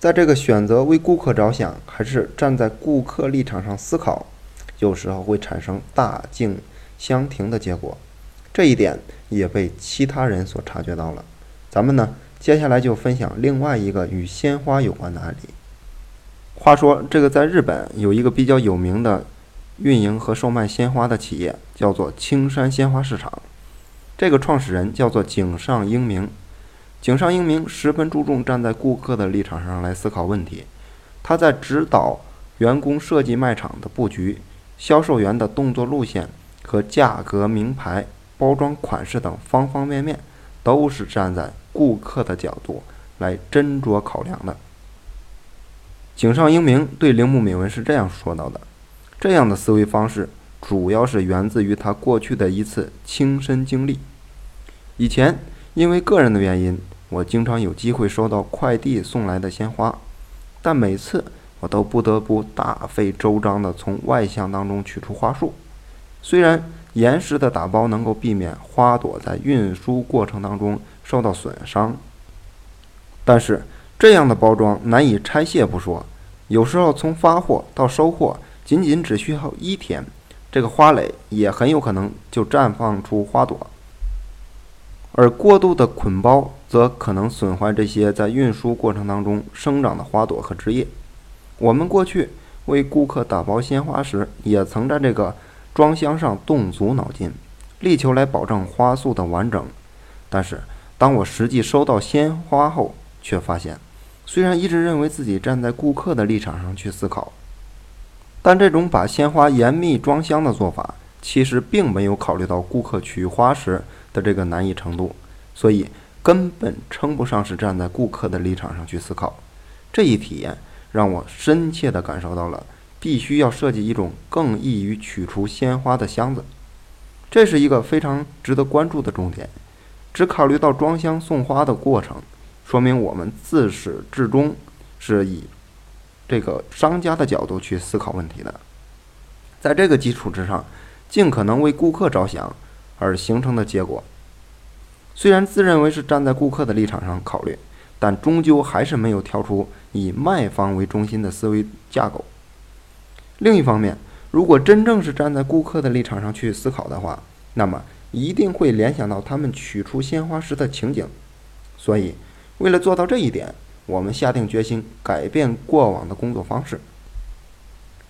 在这个选择为顾客着想，还是站在顾客立场上思考，有时候会产生大境相庭的结果。这一点也被其他人所察觉到了。咱们呢，接下来就分享另外一个与鲜花有关的案例。话说，这个在日本有一个比较有名的运营和售卖鲜花的企业，叫做青山鲜花市场。这个创始人叫做井上英明。井上英明十分注重站在顾客的立场上来思考问题。他在指导员工设计卖场的布局、销售员的动作路线和价格、名牌、包装款式等方方面面，都是站在顾客的角度来斟酌考量的。井上英明对铃木敏文是这样说到的：“这样的思维方式主要是源自于他过去的一次亲身经历。以前因为个人的原因，我经常有机会收到快递送来的鲜花，但每次我都不得不大费周章地从外箱当中取出花束。虽然严实的打包能够避免花朵在运输过程当中受到损伤，但是。”这样的包装难以拆卸不说，有时候从发货到收货仅仅只需要一天，这个花蕾也很有可能就绽放出花朵。而过度的捆包则可能损坏这些在运输过程当中生长的花朵和枝叶。我们过去为顾客打包鲜花时，也曾在这个装箱上动足脑筋，力求来保证花束的完整。但是当我实际收到鲜花后，却发现。虽然一直认为自己站在顾客的立场上去思考，但这种把鲜花严密装箱的做法，其实并没有考虑到顾客取花时的这个难易程度，所以根本称不上是站在顾客的立场上去思考。这一体验让我深切地感受到了，必须要设计一种更易于取出鲜花的箱子，这是一个非常值得关注的重点。只考虑到装箱送花的过程。说明我们自始至终是以这个商家的角度去思考问题的，在这个基础之上，尽可能为顾客着想而形成的结果，虽然自认为是站在顾客的立场上考虑，但终究还是没有跳出以卖方为中心的思维架构。另一方面，如果真正是站在顾客的立场上去思考的话，那么一定会联想到他们取出鲜花时的情景，所以。为了做到这一点，我们下定决心改变过往的工作方式。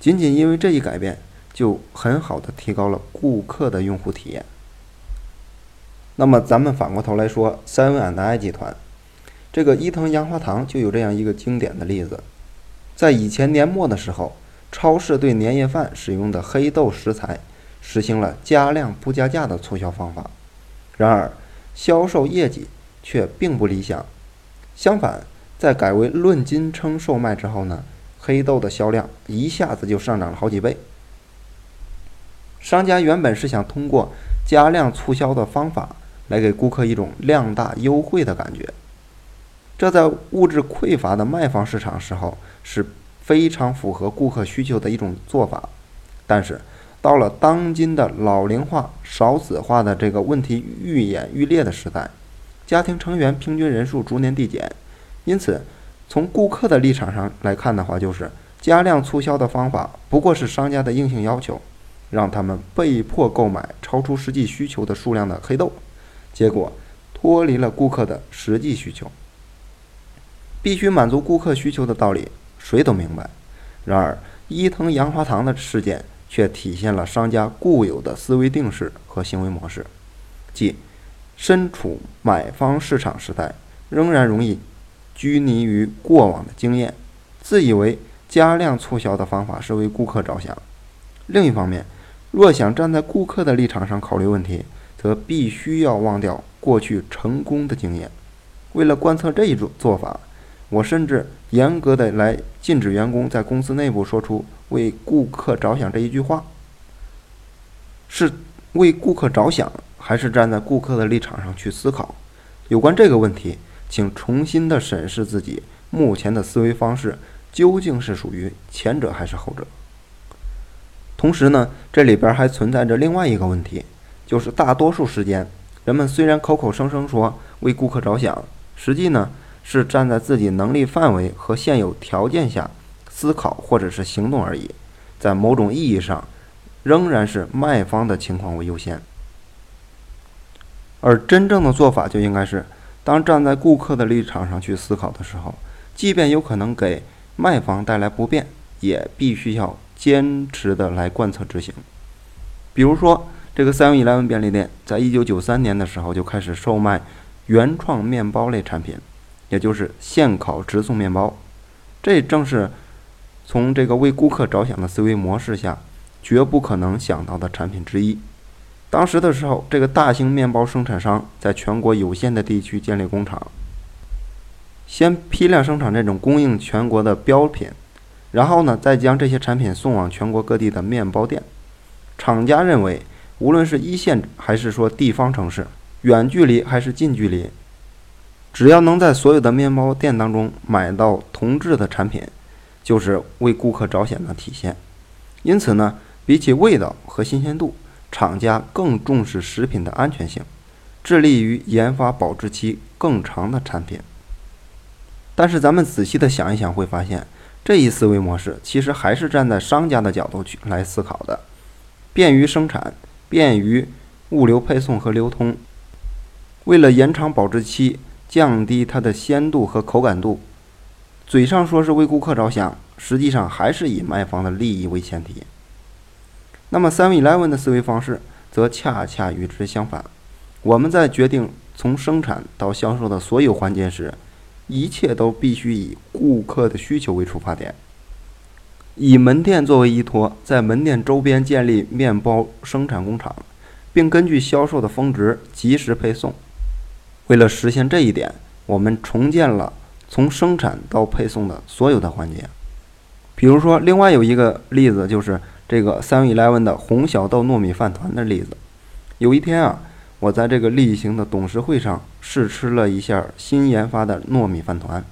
仅仅因为这一改变，就很好的提高了顾客的用户体验。那么，咱们反过头来说，Seven and I 集团，这个伊藤洋华堂就有这样一个经典的例子：在以前年末的时候，超市对年夜饭使用的黑豆食材实行了加量不加价的促销方法，然而销售业绩却并不理想。相反，在改为论斤称售卖之后呢，黑豆的销量一下子就上涨了好几倍。商家原本是想通过加量促销的方法来给顾客一种量大优惠的感觉，这在物质匮乏的卖方市场时候是非常符合顾客需求的一种做法。但是到了当今的老龄化、少子化的这个问题愈演愈烈的时代。家庭成员平均人数逐年递减，因此，从顾客的立场上来看的话，就是加量促销的方法不过是商家的硬性要求，让他们被迫购买超出实际需求的数量的黑豆，结果脱离了顾客的实际需求。必须满足顾客需求的道理，谁都明白。然而，伊藤洋华堂的事件却体现了商家固有的思维定式和行为模式，即。身处买方市场时代，仍然容易拘泥于过往的经验，自以为加量促销的方法是为顾客着想。另一方面，若想站在顾客的立场上考虑问题，则必须要忘掉过去成功的经验。为了贯彻这一种做法，我甚至严格的来禁止员工在公司内部说出“为顾客着想”这一句话。是为顾客着想。还是站在顾客的立场上去思考，有关这个问题，请重新的审视自己目前的思维方式究竟是属于前者还是后者。同时呢，这里边还存在着另外一个问题，就是大多数时间，人们虽然口口声声说为顾客着想，实际呢是站在自己能力范围和现有条件下思考或者是行动而已，在某种意义上，仍然是卖方的情况为优先。而真正的做法就应该是，当站在顾客的立场上去思考的时候，即便有可能给卖方带来不便，也必须要坚持的来贯彻执行。比如说，这个 Seven Eleven 便利店在一九九三年的时候就开始售卖原创面包类产品，也就是现烤直送面包。这正是从这个为顾客着想的思维模式下，绝不可能想到的产品之一。当时的时候，这个大型面包生产商在全国有限的地区建立工厂，先批量生产这种供应全国的标品，然后呢，再将这些产品送往全国各地的面包店。厂家认为，无论是一线还是说地方城市，远距离还是近距离，只要能在所有的面包店当中买到同质的产品，就是为顾客着想的体现。因此呢，比起味道和新鲜度，厂家更重视食品的安全性，致力于研发保质期更长的产品。但是咱们仔细的想一想，会发现这一思维模式其实还是站在商家的角度去来思考的，便于生产，便于物流配送和流通。为了延长保质期，降低它的鲜度和口感度，嘴上说是为顾客着想，实际上还是以卖方的利益为前提。那么，Seven Eleven 的思维方式则恰恰与之相反。我们在决定从生产到销售的所有环节时，一切都必须以顾客的需求为出发点，以门店作为依托，在门店周边建立面包生产工厂，并根据销售的峰值及时配送。为了实现这一点，我们重建了从生产到配送的所有的环节。比如说，另外有一个例子就是。这个 Seven Eleven 的红小豆糯米饭团的例子，有一天啊，我在这个例行的董事会上试吃了一下新研发的糯米饭团，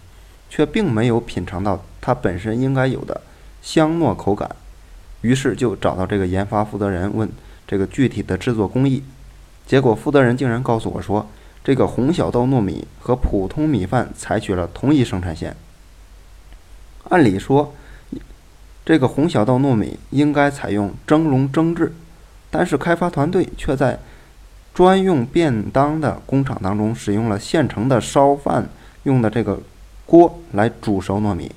却并没有品尝到它本身应该有的香糯口感，于是就找到这个研发负责人问这个具体的制作工艺，结果负责人竟然告诉我说，这个红小豆糯米和普通米饭采取了同一生产线，按理说。这个红小豆糯米应该采用蒸笼蒸制，但是开发团队却在专用便当的工厂当中使用了现成的烧饭用的这个锅来煮熟糯米。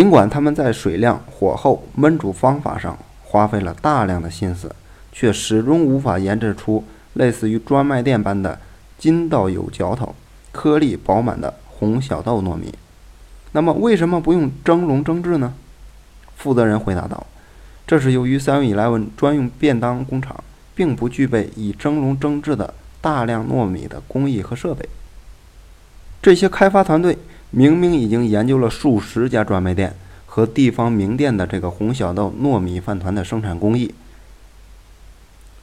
尽管他们在水量、火候、焖煮方法上花费了大量的心思，却始终无法研制出类似于专卖店般的筋道有嚼头、颗粒饱满的红小豆糯米。那么，为什么不用蒸笼蒸制呢？负责人回答道：“这是由于 Seven Eleven 专用便当工厂并不具备以蒸笼蒸制的大量糯米的工艺和设备。这些开发团队明明已经研究了数十家专卖店和地方名店的这个红小豆糯米饭团的生产工艺，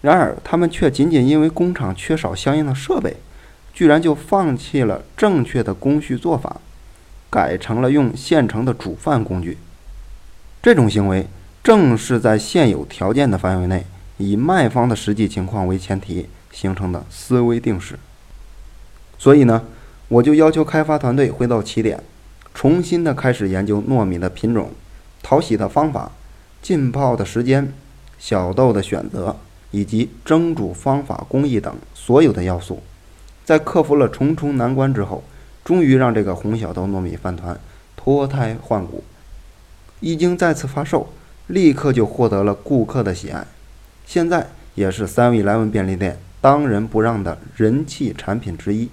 然而他们却仅仅因为工厂缺少相应的设备，居然就放弃了正确的工序做法，改成了用现成的煮饭工具。”这种行为正是在现有条件的范围内，以卖方的实际情况为前提形成的思维定式。所以呢，我就要求开发团队回到起点，重新的开始研究糯米的品种、淘洗的方法、浸泡的时间、小豆的选择以及蒸煮方法、工艺等所有的要素。在克服了重重难关之后，终于让这个红小豆糯米饭团脱胎换骨。一经再次发售，立刻就获得了顾客的喜爱，现在也是 Seven Eleven 便利店当仁不让的人气产品之一。